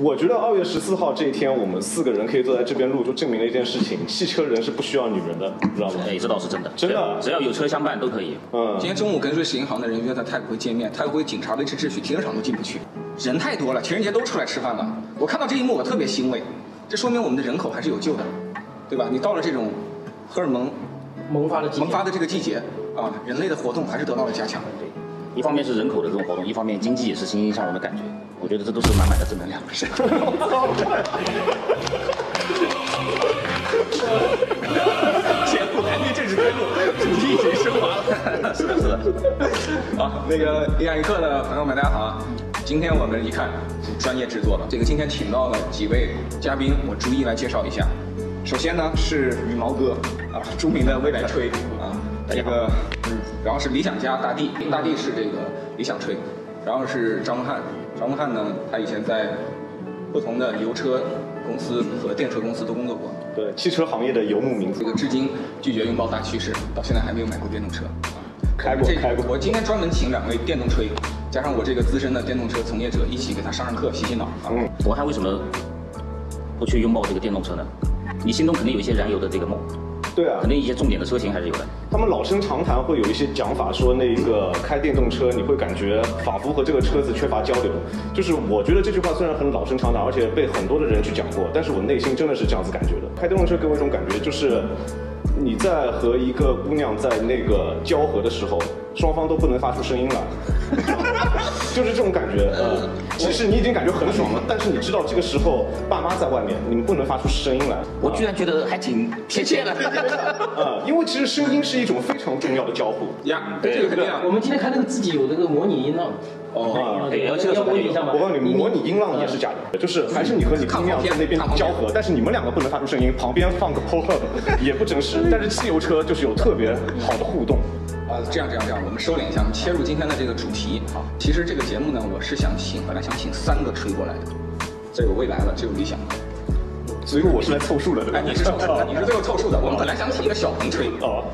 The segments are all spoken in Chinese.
我觉得二月十四号这一天，我们四个人可以坐在这边录，就证明了一件事情：汽车人是不需要女人的，知道吗？哎，这倒是真的，真的只要有车相伴都可以。嗯今，天中午跟瑞士银行的人约在太古汇见面，太古汇警察维持秩序，停车场都进不去，人太多了，情人节都出来吃饭了。我看到这一幕，我特别欣慰，这说明我们的人口还是有救的，对吧？你到了这种荷尔蒙萌发的季节萌发的这个季节啊，人类的活动还是得到了加强。对，一方面是人口的这种活动，一方面经济也是欣欣向荣的感觉。我觉得这都是满满的正能量。是。先不谈论政治开路，主题已经升华了。是的，是的。好，那个一案一课的朋友们，大家好啊！今天我们一看是专业制作的，这个今天请到了几位嘉宾，我逐一来介绍一下。首先呢是羽毛哥啊，著名的未来吹啊，这个，嗯，然后是理想家大地，大地是这个理想吹，然后是张翰，张翰呢，他以前在不同的油车公司和电车公司都工作过，对，汽车行业的游牧民族这，个至今拒绝拥抱大趋势，到现在还没有买过电动车。开过这开过。我今天专门请两位电动车，加上我这个资深的电动车从业者，一起给他上上课，洗洗脑啊。嗯，我还为什么不去拥抱这个电动车呢？你心中肯定有一些燃油的这个梦，对啊肯，定一些重点的车型还是有的。他们老生常谈会有一些讲法，说那个开电动车你会感觉仿佛和这个车子缺乏交流。就是我觉得这句话虽然很老生常谈，而且被很多的人去讲过，但是我内心真的是这样子感觉的。开电动车给我一种感觉，就是你在和一个姑娘在那个交合的时候，双方都不能发出声音来，就是这种感觉。呃，即使你已经感觉很爽了，但是你知道这个时候爸妈在外面，你们不能发出声音来。我居然觉得还挺贴切的。呃，因为其实声音是一种非常重要的交互。呀，这个肯定啊我。们今天看那个自己有那个模拟音浪，哦对要这个要模拟一下吗？我告诉你，模拟音浪也是假的，就是还是你和你姑娘在那边交合，但是你们两个不能发出声音，旁边放个 p o hub 也不真实。但是汽油车就是有特别好的互动。啊，这样这样这样，我们收敛一下，我们切入今天的这个主题。好，其实这个节目呢，我是想请，本来想请三个吹过来的，这有未来了，这有理想的。所以我是来凑数的，对吧哎，你是凑数的，你是最后凑数的。我们本来想请一个小鹏吹，哦，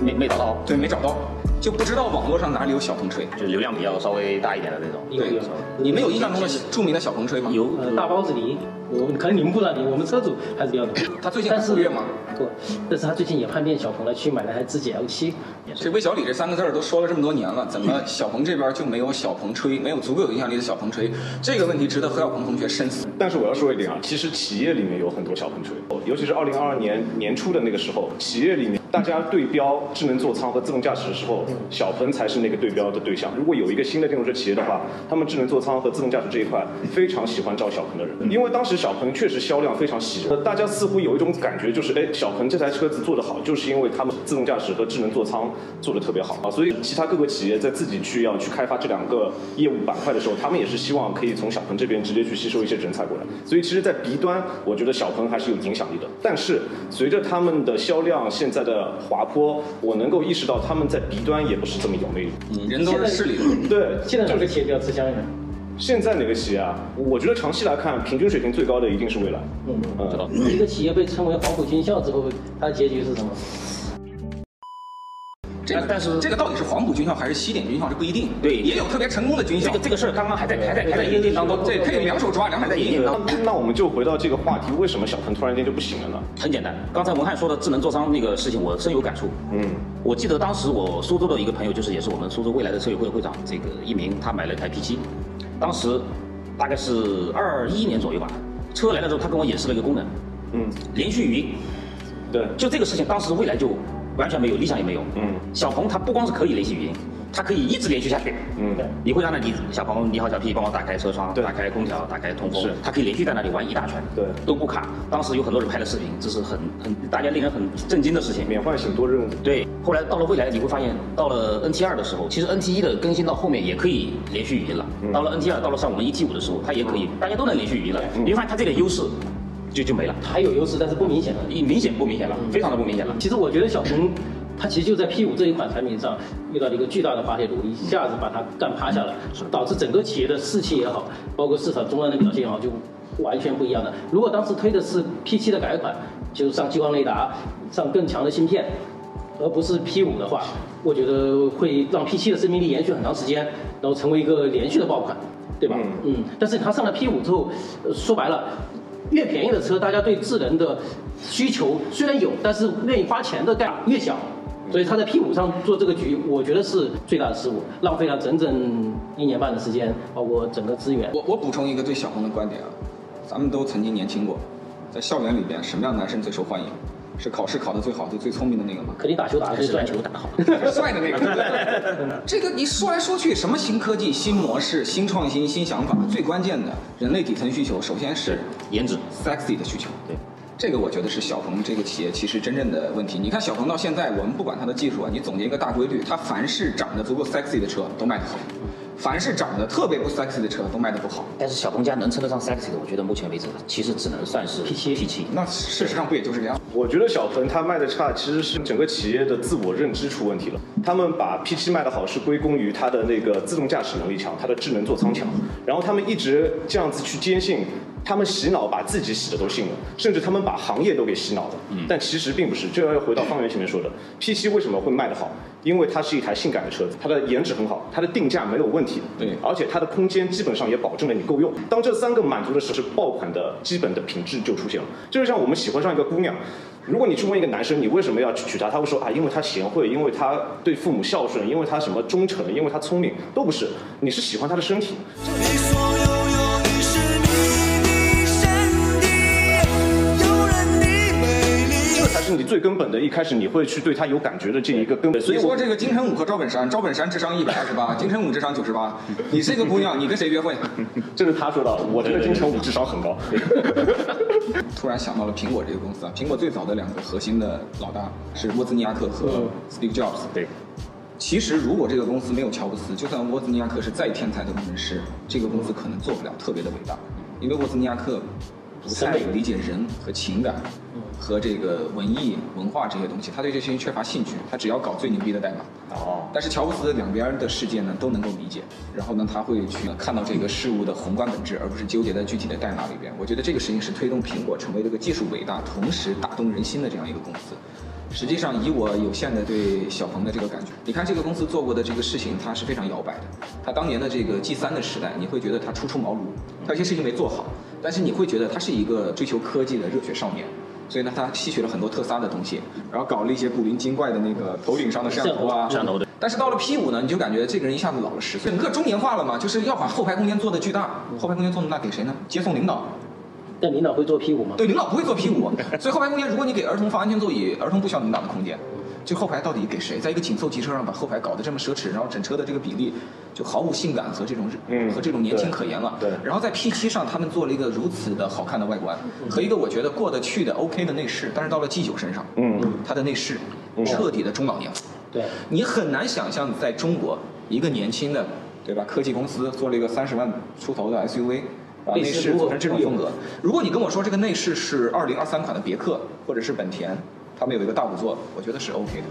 没没找到，对，没找到，就不知道网络上哪里有小鹏吹。就是流量比较稍微大一点的那种。对你们有印象中的著名的小鹏吹吗？有呃，大包子梨，我可能你们不知道，你我们车主还是比较懂。他最近但是还活跃吗？不，但是他最近也叛变小鹏了，去买了台自己 L 七。这魏小李这三个字儿都说了这么多年了，怎么小鹏这边就没有小鹏吹，没有足够有影响力的小鹏吹？这个问题值得何小鹏同学深思。但是我要说一点啊，其实企业里面有很多小鹏吹，尤其是二零二二年年初的那个时候，企业里面大家对标智能座舱和自动驾驶的时候，小鹏才是那个对标的对象。如果有一个新的电动车企业的话，他们智能座舱和自动驾驶这一块非常喜欢招小鹏的人，因为当时小鹏确实销量非常喜人，大家似乎有一种感觉，就是哎，小鹏这台车子做得好，就是因为他们自动驾驶和智能座舱做得特别好啊，所以其他各个企业在自己去要去开发这两个业务板块的时候，他们也是希望可以从小鹏这边直接去吸收一些人才过来。所以其实，在 B 端，我觉得小鹏还是有影响力的。但是随着他们的销量现在的的滑坡，我能够意识到他们在 B 端也不是这么有魅力。人都是势利的。对，现在哪个企业比较吃香一点？现在哪个企业啊？我觉得长期来看，平均水平最高的一定是蔚来。嗯，嗯，一个企业被称为黄埔军校之后，它的结局是什么？这个但是这个到底是黄埔军校还是西点军校，这不一定。对也有特别成功的军校这个。这个事儿刚刚还在还在还在演进当中。对，可以两手抓，两手在引。那那我们就回到这个话题，为什么小鹏突然间就不行了呢？很简单，刚才文翰说的智能座舱那个事情，我深有感触。嗯，我记得当时我苏州的一个朋友，就是也是我们苏州未来的车友会会长，这个一鸣，他买了一台 P7，当时大概是二一年左右吧。车来了之后，他跟我演示了一个功能，嗯，连续语音。对，就这个事情，当时未来就完全没有，理想也没有。嗯，小鹏它不光是可以连续语音，它可以一直连续下去。嗯，你会让那里小鹏你好小 P 帮我打开车窗，打开空调，打开通风是，它可以连续在那里玩一大圈，对都不卡。当时有很多人拍了视频，这是很很大家令人很震惊的事情。免唤醒多任务。对，后来到了未来，你会发现，到了 NT 二的时候，其实 NT 一的更新到后面也可以连续语音了。嗯到了 NT 二，到了像我们 ET 五的时候，它也可以，大家都能连续语音了。嗯你会发现它这点优势就就没了，还有优势，但是不明显了。一明显不明显了，非常的不明显了。其实我觉得小鹏，它其实就在 P 5这一款产品上遇到了一个巨大的滑铁卢，一下子把它干趴下了，导致整个企业的士气也好，包括市场终端的表现也好，就完全不一样的。如果当时推的是 P7 的改款，就是上激光雷达，上更强的芯片，而不是 P 5的话，我觉得会让 P7 的生命力延续很长时间，然后成为一个连续的爆款。对吧？嗯，但是它上了 P 五之后，呃说白了，越便宜的车，大家对智能的需求虽然有，但是愿意花钱的概越小。所以他在 P 五上做这个局，我觉得是最大的失误，浪费了整整一年半的时间，包括整个资源。我我补充一个对小鹏的观点啊，咱们都曾经年轻过，在校园里边，什么样的男生最受欢迎？是考试考得最好、最最聪明的那个吗？肯定打球打得最帅，球打得好。帅的那个？这个你说来说去，什么新科技、新模式、新创新、新想法，最关键的人类底层需求，首先是颜值。sexy 的需求。对，这个我觉得是小鹏这个企业其实真正的问题。你看小鹏到现在，我们不管它的技术啊，你总结一个大规律，它凡是长得足够 sexy 的车都卖得好，凡是长得特别不 sexy 的车都卖得不好。但是小鹏家能称得上 sexy 的，我觉得目前为止其实只能算是 P7 P7。那事实上不也就是这样？我觉得小鹏它卖的差，其实是整个企业的自我认知出问题了。他们把 P7 卖得好，是归功于它的那个自动驾驶能力强，它的智能座舱强。然后他们一直这样子去坚信，他们洗脑把自己洗的都信了，甚至他们把行业都给洗脑了。嗯但其实并不是。这要回到方圆前面说的，P7 为什么会卖得好？因为它是一台性感的车子，它的颜值很好，它的定价没有问题。对而且它的空间基本上也保证了你够用。当这三个满足的时候，是爆款的基本的品质就出现了。就像我们喜欢上一个姑娘，如果你去问一个男生你为什么要去娶她，他会说啊，因为她贤惠，因为她对父母孝顺，因为她什么忠诚，因为她聪明，都不是，你是喜欢她的身体。你最根本的，一开始你会去对他有感觉的这一个根本。所以说这个金城武和赵本山，赵本山智商一百二十八，金城武智商九十八，你这个姑娘，你跟谁约会？这是他说的，我觉得金城武智商很高。突然想到了苹果这个公司啊，苹果最早的两个核心的老大是沃兹尼亚克和 Steve Jobs。对，其实如果这个公司没有乔布斯，就算沃兹尼亚克是再天才的工程师，这个公司可能做不了特别的伟大，因为沃兹尼亚克不太理解人和情感和这个文艺文化这些东西，他对这些缺乏兴趣，他只要搞最牛逼的代码。哦，但是乔布斯两边的世界呢都能够理解，然后呢他会去看到这个事物的宏观本质，而不是纠结在具体的代码里边。我觉得这个事情是推动苹果成为这个技术伟大，同时打动人心的这样一个公司。实际上，以我有限的对小鹏的这个感觉，你看这个公司做过的这个事情，它是非常摇摆的。它当年的这个 G 三的时代，你会觉得它初出茅庐，它有些事情没做好，但是你会觉得他是一个追求科技的热血少年。所以呢，他吸取了很多特斯拉的东西，然后搞了一些古灵精怪的那个头顶上的摄像头啊，摄像头的但是到了 P 五呢，你就感觉这个人一下子老了十岁，整个中年化了嘛，就是要把后排空间做的巨大，后排空间做那么大给谁呢？接送领导，但领导会做 P 五吗？对，领导不会坐 P 五所以后排空间如果你给儿童放安全座椅，儿童不需要领导的空间。这后排到底给谁？在一个紧凑级车上把后排搞得这么奢侈，然后整车的这个比例就毫无性感和这种嗯和这种年轻可言了。对然后在 P 7上，他们做了一个如此的好看的外观和一个我觉得过得去的 OK 的内饰，但是到了 G 9身上，嗯，它的内饰彻底的中老年。对，你很难想象在中国一个年轻的，对吧？科技公司做了一个三十万出头的 SUV，把内饰做成这种风格。如果你跟我说这个内饰是二零二三款的别克或者是本田，他们有一个大五座，我觉得是 OK 的。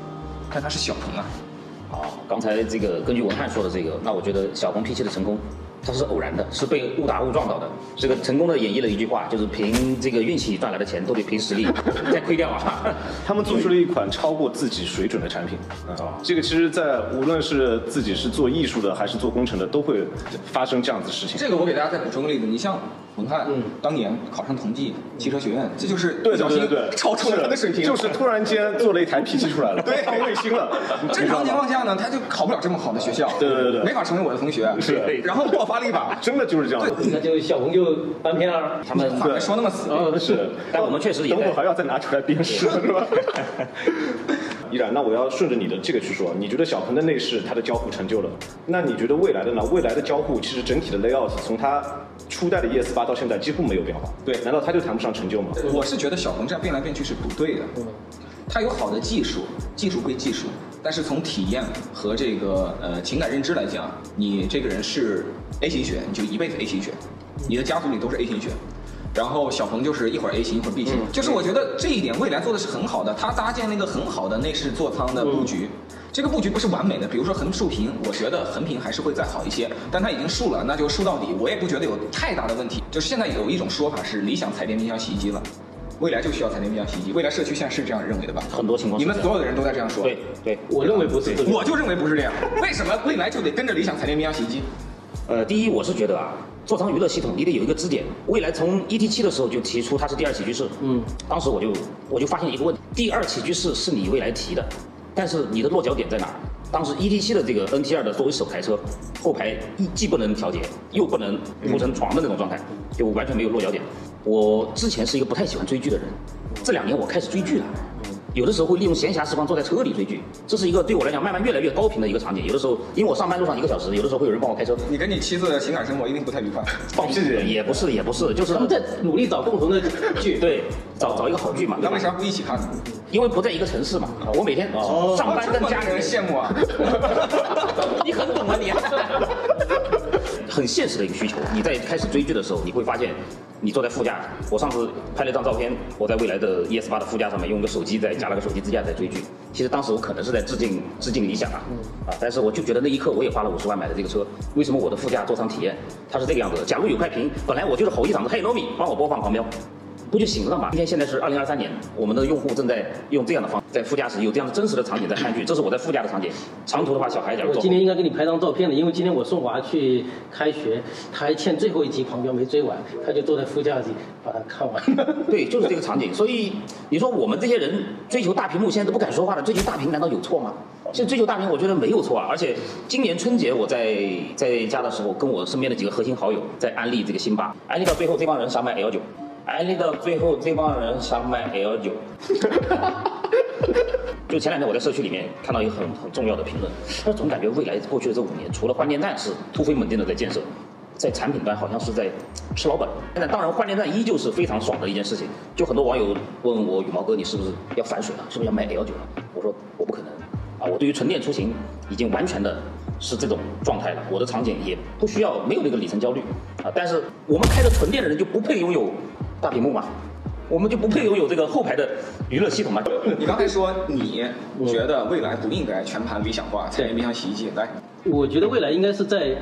但它是小鹏啊，好，刚才这个根据文翰说的这个，那我觉得小鹏 P7 的成功，它是偶然的，是被误打误撞到的。这个成功的演绎了一句话，就是凭这个运气赚来的钱都得凭实力 再亏掉啊。他们做出了一款超过自己水准的产品啊！这个其实，在无论是自己是做艺术的还是做工程的，都会发生这样子的事情。这个我给大家再补充个例子，你像文翰，当年考上同济汽车学院，这就是对对对对，超出了他的水平，就是突然间做了一台 P7 出来了，对。放卫星了。正常情况下呢，他就考不了这么好的学校，对对对对。没法成为我的同学，是。然后爆发了一把，真的就是这样。那就小鹏就翻篇了。他们话别说那么死，嗯，是，但我们确实也等会儿还要再拿出来鞭尸，是吧？依然，那我要顺着你的这个去说，你觉得小鹏的内饰它的交互成就了，那你觉得未来的呢？未来的交互其实整体的 layout 从它初代的 ES 八到现在几乎没有变化，对难道他就谈不上成就吗？我是觉得小鹏这样变来变去是不对的。嗯它有好的技术，技术归技术，但是从体验和这个呃情感认知来讲，你这个人是 A 型血，你就一辈子 A 型血，你的家族里都是 A 型血。然后小鹏就是一会儿 A 型一会儿 B 型，就是我觉得这一点未来做的是很好的，他搭建了一个很好的内饰座舱的布局。这个布局不是完美的，比如说横竖屏，我觉得横屏还是会再好一些，但它已经竖了，那就竖到底，我也不觉得有太大的问题。就是现在有一种说法是理想彩电冰箱洗衣机了。未来就需要彩电冰箱洗衣机，未来社区现在是这样认为的吧？很多情况你们所有的人都在这样说。对对，我认为不是这个。我就认为不是这样。为什么未来就得跟着理想彩电冰箱洗衣机？呃，第一，我是觉得啊，座舱娱乐系统你得有一个支点。未来从 ET 七的时候就提出它是第二起居室，嗯，当时我就我就发现一个问题，第二起居室是你未来提的，但是你的落脚点在哪？当时 ET 七的这个 NT 二的作为首台车，后排一既不能调节，又不能铺成床的那种状态，就完全没有落脚点。我之前是一个不太喜欢追剧的人，这两年我开始追剧了。有的时候会利用闲暇时光坐在车里追剧，这是一个对我来讲慢慢越来越高频的一个场景。有的时候，因为我上班路上一个小时，有的时候会有人帮我开车。你跟你妻子的情感生活一定不太愉快。放屁也不是，也不是，就是他们在努力找共同的剧。对，找找一个好剧嘛。那为啥不一起看呢？因为不在一个城市嘛。我每天上班跟家里 人羡慕啊。你很懂啊你。很现实的一个需求。你在开始追剧的时候，你会发现，你坐在副驾。我上次拍了一张照片，我在未来的 ES 八的副驾上面用个手机在加了个手机支架在追剧。其实当时我可能是在致敬致敬理想啊，啊！但是我就觉得那一刻我也花了五十万买的这个车，为什么我的副驾座舱体验它是这个样子？假如有块屏，本来我就是吼一嗓子嘿糯米，帮我播放狂飙。不就行了嘛？今天现在是二零二三年，我们的用户正在用这样的方，在副驾驶有这样的真实的场景在看剧。这是我在副驾的场景。长途的话，小孩假如我今天应该给你拍张照片的，因为今天我送娃去开学，他还欠最后一集狂飙没追完，他就坐在副驾驶把它看完。对，就是这个场景。所以你说我们这些人追求大屏幕，现在都不敢说话了，追求大屏难道有错吗？现在追求大屏，我觉得没有错啊。而且今年春节我在在家的时候，跟我身边的几个核心好友在安利这个辛巴，安利到最后这帮人想买 L 九。安利到最后，这帮人想买 L 九。就前两天我在社区里面看到一个很很重要的评论，他总感觉未来过去的这五年，除了换电站是突飞猛进的在建设，在产品端好像是在吃老本。现在当然换电站依旧是非常爽的一件事情。就很多网友问我羽毛哥，你是不是要反水了？是不是要买 L 九了？我说我不可能啊！我对于纯电出行已经完全的是这种状态了。我的场景也不需要没有那个里程焦虑啊。但是我们开着纯电的人就不配拥有。大屏幕嘛，我们就不配拥有这个后排的娱乐系统嘛？你刚才说你觉得未来不应该全盘理想化，采用、冰箱、洗衣机，来，我觉得未来应该是在。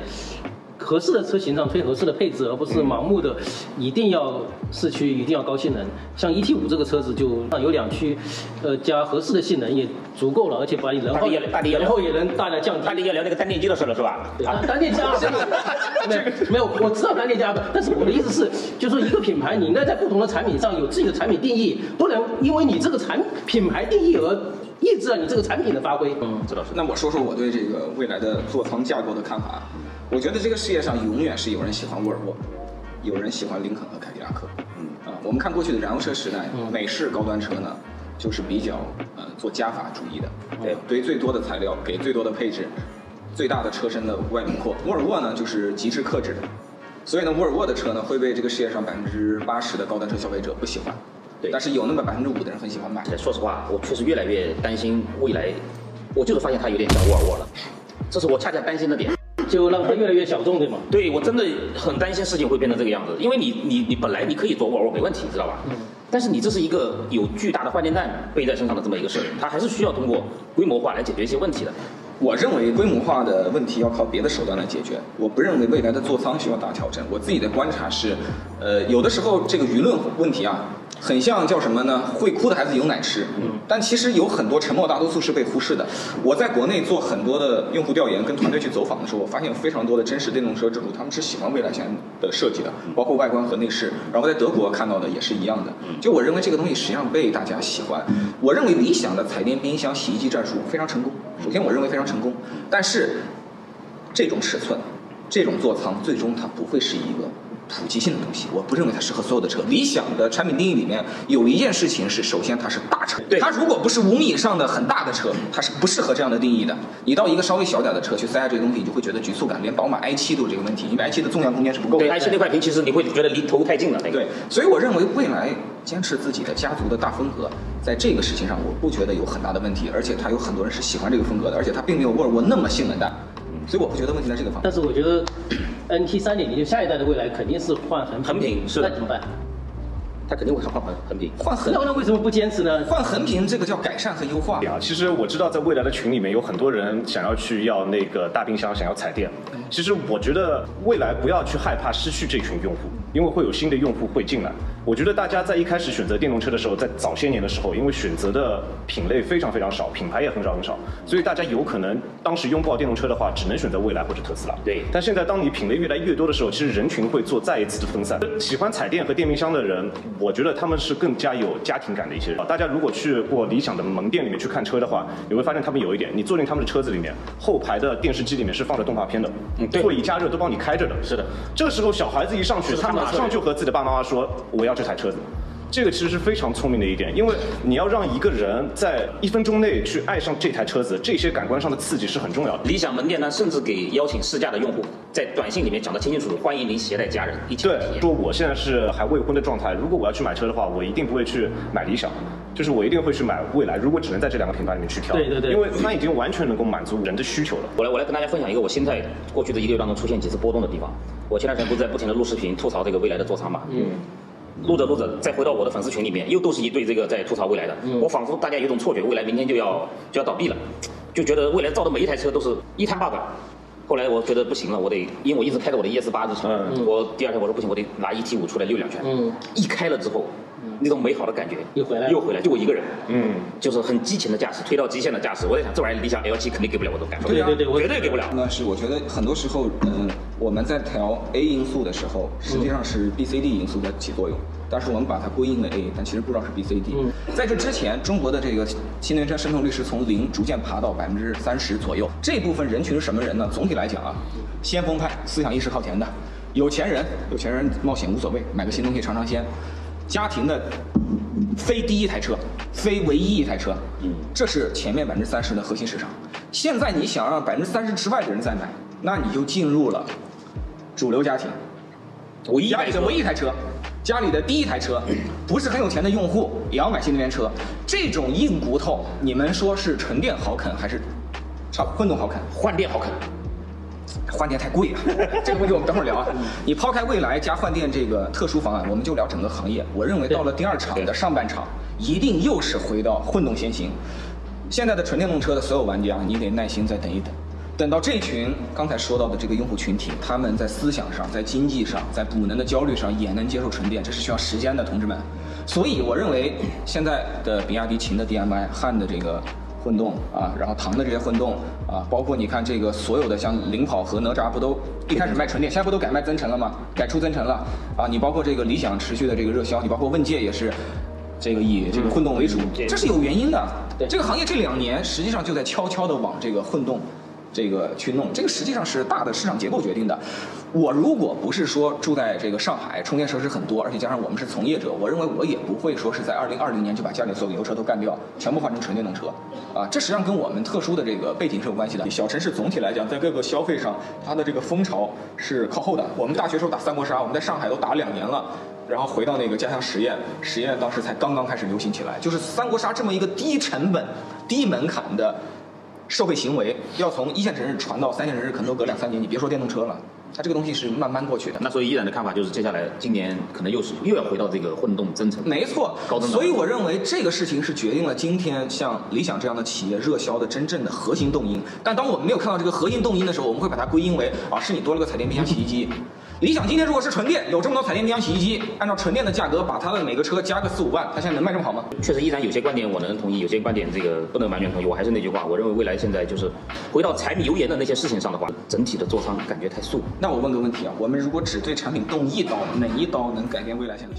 合适的车型上推合适的配置，而不是盲目的一定要四驱，一定要高性能。像 ET 五这个车子就有两驱，呃，加合适的性能也足够了，而且把能耗也能耗也能大量降低。大力要聊那个单电机的事了是吧？啊，单电加 没有没有，我知道单电机啊，但是我的意思是，就说一个品牌你应该在不同的产品上有自己的产品定义，不能因为你这个产品牌定义而抑制了你这个产品的发挥。嗯，知道是。那我说说我对这个未来的座舱架构的看法。我觉得这个世界上永远是有人喜欢沃尔沃，有人喜欢林肯和凯迪拉克。嗯啊，我们看过去的燃油车时代，美式高端车呢，就是比较呃做加法主义的，对，堆最多的材料，给最多的配置，最大的车身的外轮廓。沃尔沃呢就是极致克制的，所以呢，沃尔沃的车呢会被这个世界上百分之八十的高端车消费者不喜欢，对，但是有那么百分之五的人很喜欢买。说实话，我确实越来越担心未来，我就是发现它有点像沃尔沃了，这是我恰恰担心的点。就让它越来越小众，对吗？对，我真的很担心事情会变成这个样子，因为你你你本来你可以做沃尔沃没问题，知道吧？嗯。但是你这是一个有巨大的换电站背在身上的这么一个事儿，它还是需要通过规模化来解决一些问题的。我认为规模化的问题要靠别的手段来解决。我不认为未来的座舱需要大调整。我自己的观察是，呃，有的时候这个舆论问题啊。很像叫什么呢？会哭的孩子有奶吃。嗯，但其实有很多沉默大多数是被忽视的。我在国内做很多的用户调研，跟团队去走访的时候，我发现有非常多的真实电动车车主，他们是喜欢未来前的设计的，包括外观和内饰。然后在德国看到的也是一样的。就我认为这个东西实际上被大家喜欢。我认为理想的彩电、冰箱、洗衣机战术非常成功。首先我认为非常成功，但是这种尺寸、这种座舱，最终它不会是一个。普及性的东西，我不认为它适合所有的车。理想的产品定义里面有一件事情是，首先它是大车，它如果不是五米以上的很大的车，它是不适合这样的定义的。你到一个稍微小点的车去塞下这个东西，你就会觉得局促感。连宝马 i7 都有这个问题，因为 i7 的纵向空间是不够的。对，i7 那块屏其实你会觉得离头太近了。对，所以我认为未来坚持自己的家族的大风格，在这个事情上我不觉得有很大的问题，而且它有很多人是喜欢这个风格的，而且它并没有沃尔沃那么性冷淡。所以我不觉得问题在这个方面。但是我觉得，N T 三点零就下一代的未来肯定是换横横屏，是那怎么办？它肯定会换换横屏。换横那那为什么不坚持呢？换横屏这个叫改善和优化。啊，其实我知道在未来的群里面有很多人想要去要那个大冰箱，想要彩电。其实我觉得未来不要去害怕失去这群用户，因为会有新的用户会进来。我觉得大家在一开始选择电动车的时候，在早些年的时候，因为选择的品类非常非常少，品牌也很少很少，所以大家有可能当时拥抱电动车的话，只能选择蔚来或者特斯拉。对但现在当你品类越来越多的时候，其实人群会做再一次的分散。喜欢彩电和电冰箱的人，我觉得他们是更加有家庭感的一些人。大家如果去过理想的门店里面去看车的话，你会发现他们有一点，你坐进他们的车子里面，后排的电视机里面是放着动画片的，嗯对座椅加热都帮你开着的。是的，这个时候小孩子一上去，他马上就和自己的爸爸妈妈说：“我要这台车子。”这个其实是非常聪明的一点，因为你要让一个人在一分钟内去爱上这台车子，这些感官上的刺激是很重要的。理想门店呢，甚至给邀请试驾的用户在短信里面讲得清清楚楚，欢迎您携带家人一起对，说我现在是还未婚的状态，如果我要去买车的话，我一定不会去买理想，就是我一定会去买蔚来。如果只能在这两个品牌里面去挑，对对对因为它已经完全能够满足人的需求了。我来，我来跟大家分享一个我现在过去的一个月当中出现几次波动的地方。我前段时间不是在不停的录视频吐槽这个未来的座舱嘛，嗯，录着录着，再回到我的粉丝群里面，又都是一堆这个在吐槽未来的，我仿佛大家有一种错觉，未来明天就要就要倒闭了，就觉得未来造的每一台车都是一摊 bug。后来我觉得不行了，我得，因为我一直开着我的 ES 八日常，嗯。我第二天我说不行，我得拿 ET 五出来溜两圈，嗯。一开了之后，那种美好的感觉又回来了。又回来，就我一个人，嗯，就是很激情的驾驶，推到极限的驾驶。我在想，这玩意儿理想 L 七肯定给不了我这种感受，对对对绝对给不了。那是我觉得很多时候，嗯，我们在调 A 因素的时候，实际上是 B、C、D 因素在起作用，但是我们把它归因为 A，但其实不知道是 B、C、D。嗯在这之前，中国的这个新能源车渗透率是从零逐渐爬到百分之三十左右。这部分人群是什么人呢？总体来讲啊，先锋派，思想意识靠前的，有钱人，有钱人冒险无所谓，买个新东西尝尝鲜。家庭的非第一台车，非唯一一台车，嗯，这是前面百分之三十的核心市场。现在你想让百分之三十之外的人再买，那你就进入了主流家庭，我一家里的唯一一台车，家里的第一台车，不是很有钱的用户也要买新能源车，这种硬骨头，你们说是纯电好啃还是差混动好啃？换电好啃，换电太贵了，这个问题我们等会儿聊啊。你抛开未来加换电这个特殊方案，我们就聊整个行业。我认为到了第二场的上半场，一定又是回到混动先行。现在的纯电动车的所有玩家，你得耐心再等一等，等到这群刚才说到的这个用户群体，他们在思想上、在经济上、在补能的焦虑上也能接受纯电，这是需要时间的，同志们。所以我认为现在的比亚迪秦的 DMI、汉的这个混动啊，然后唐的这些混动啊，包括你看这个所有的像领跑和哪吒不都一开始卖纯电，现在不都改卖增程了吗？改出增程了啊！你包括这个理想持续的这个热销，你包括问界也是。这个以这个混动为主，这是有原因的。对这个行业这两年实际上就在悄悄的往这个混动。这个去弄，这个实际上是大的市场结构决定的。我如果不是说住在这个上海，充电设施很多，而且加上我们是从业者，我认为我也不会说是在二零二零年就把家里所有油车都干掉，全部换成纯电动车。啊，这实际上跟我们特殊的这个背景是有关系的。小城市总体来讲，在各个消费上，它的这个风潮是靠后的。我们大学时候打三国杀，我们在上海都打两年了。然后回到那个家乡实验，实验当时才刚刚开始流行起来，就是三国杀这么一个低成本、低门槛的社会行为，要从一线城市传到三线城市，可能都隔两三年。你别说电动车了，它这个东西是慢慢过去的。那所以依然的看法就是，接下来今年可能又是又要回到这个混动增程。没错高增长所以我认为这个事情是决定了今天像理想这样的企业热销的真正的核心动因。但当我们没有看到这个核心动因的时候，我们会把它归因为啊，是你多了个彩电冰箱、洗衣机。理想今天如果是纯电，有这么多彩电冰箱、洗衣机，按照纯电的价格把它的每个车加个四五万，它现在能卖这么好吗？确实，依然有些观点我能同意，有些观点这个不能完全同意。我还是那句话，我认为未来现在就是回到柴米油盐的那些事情上的话，整体的座舱感觉太素。那我问个问题啊，我们如果只对产品动一刀，哪一刀能改变未来现在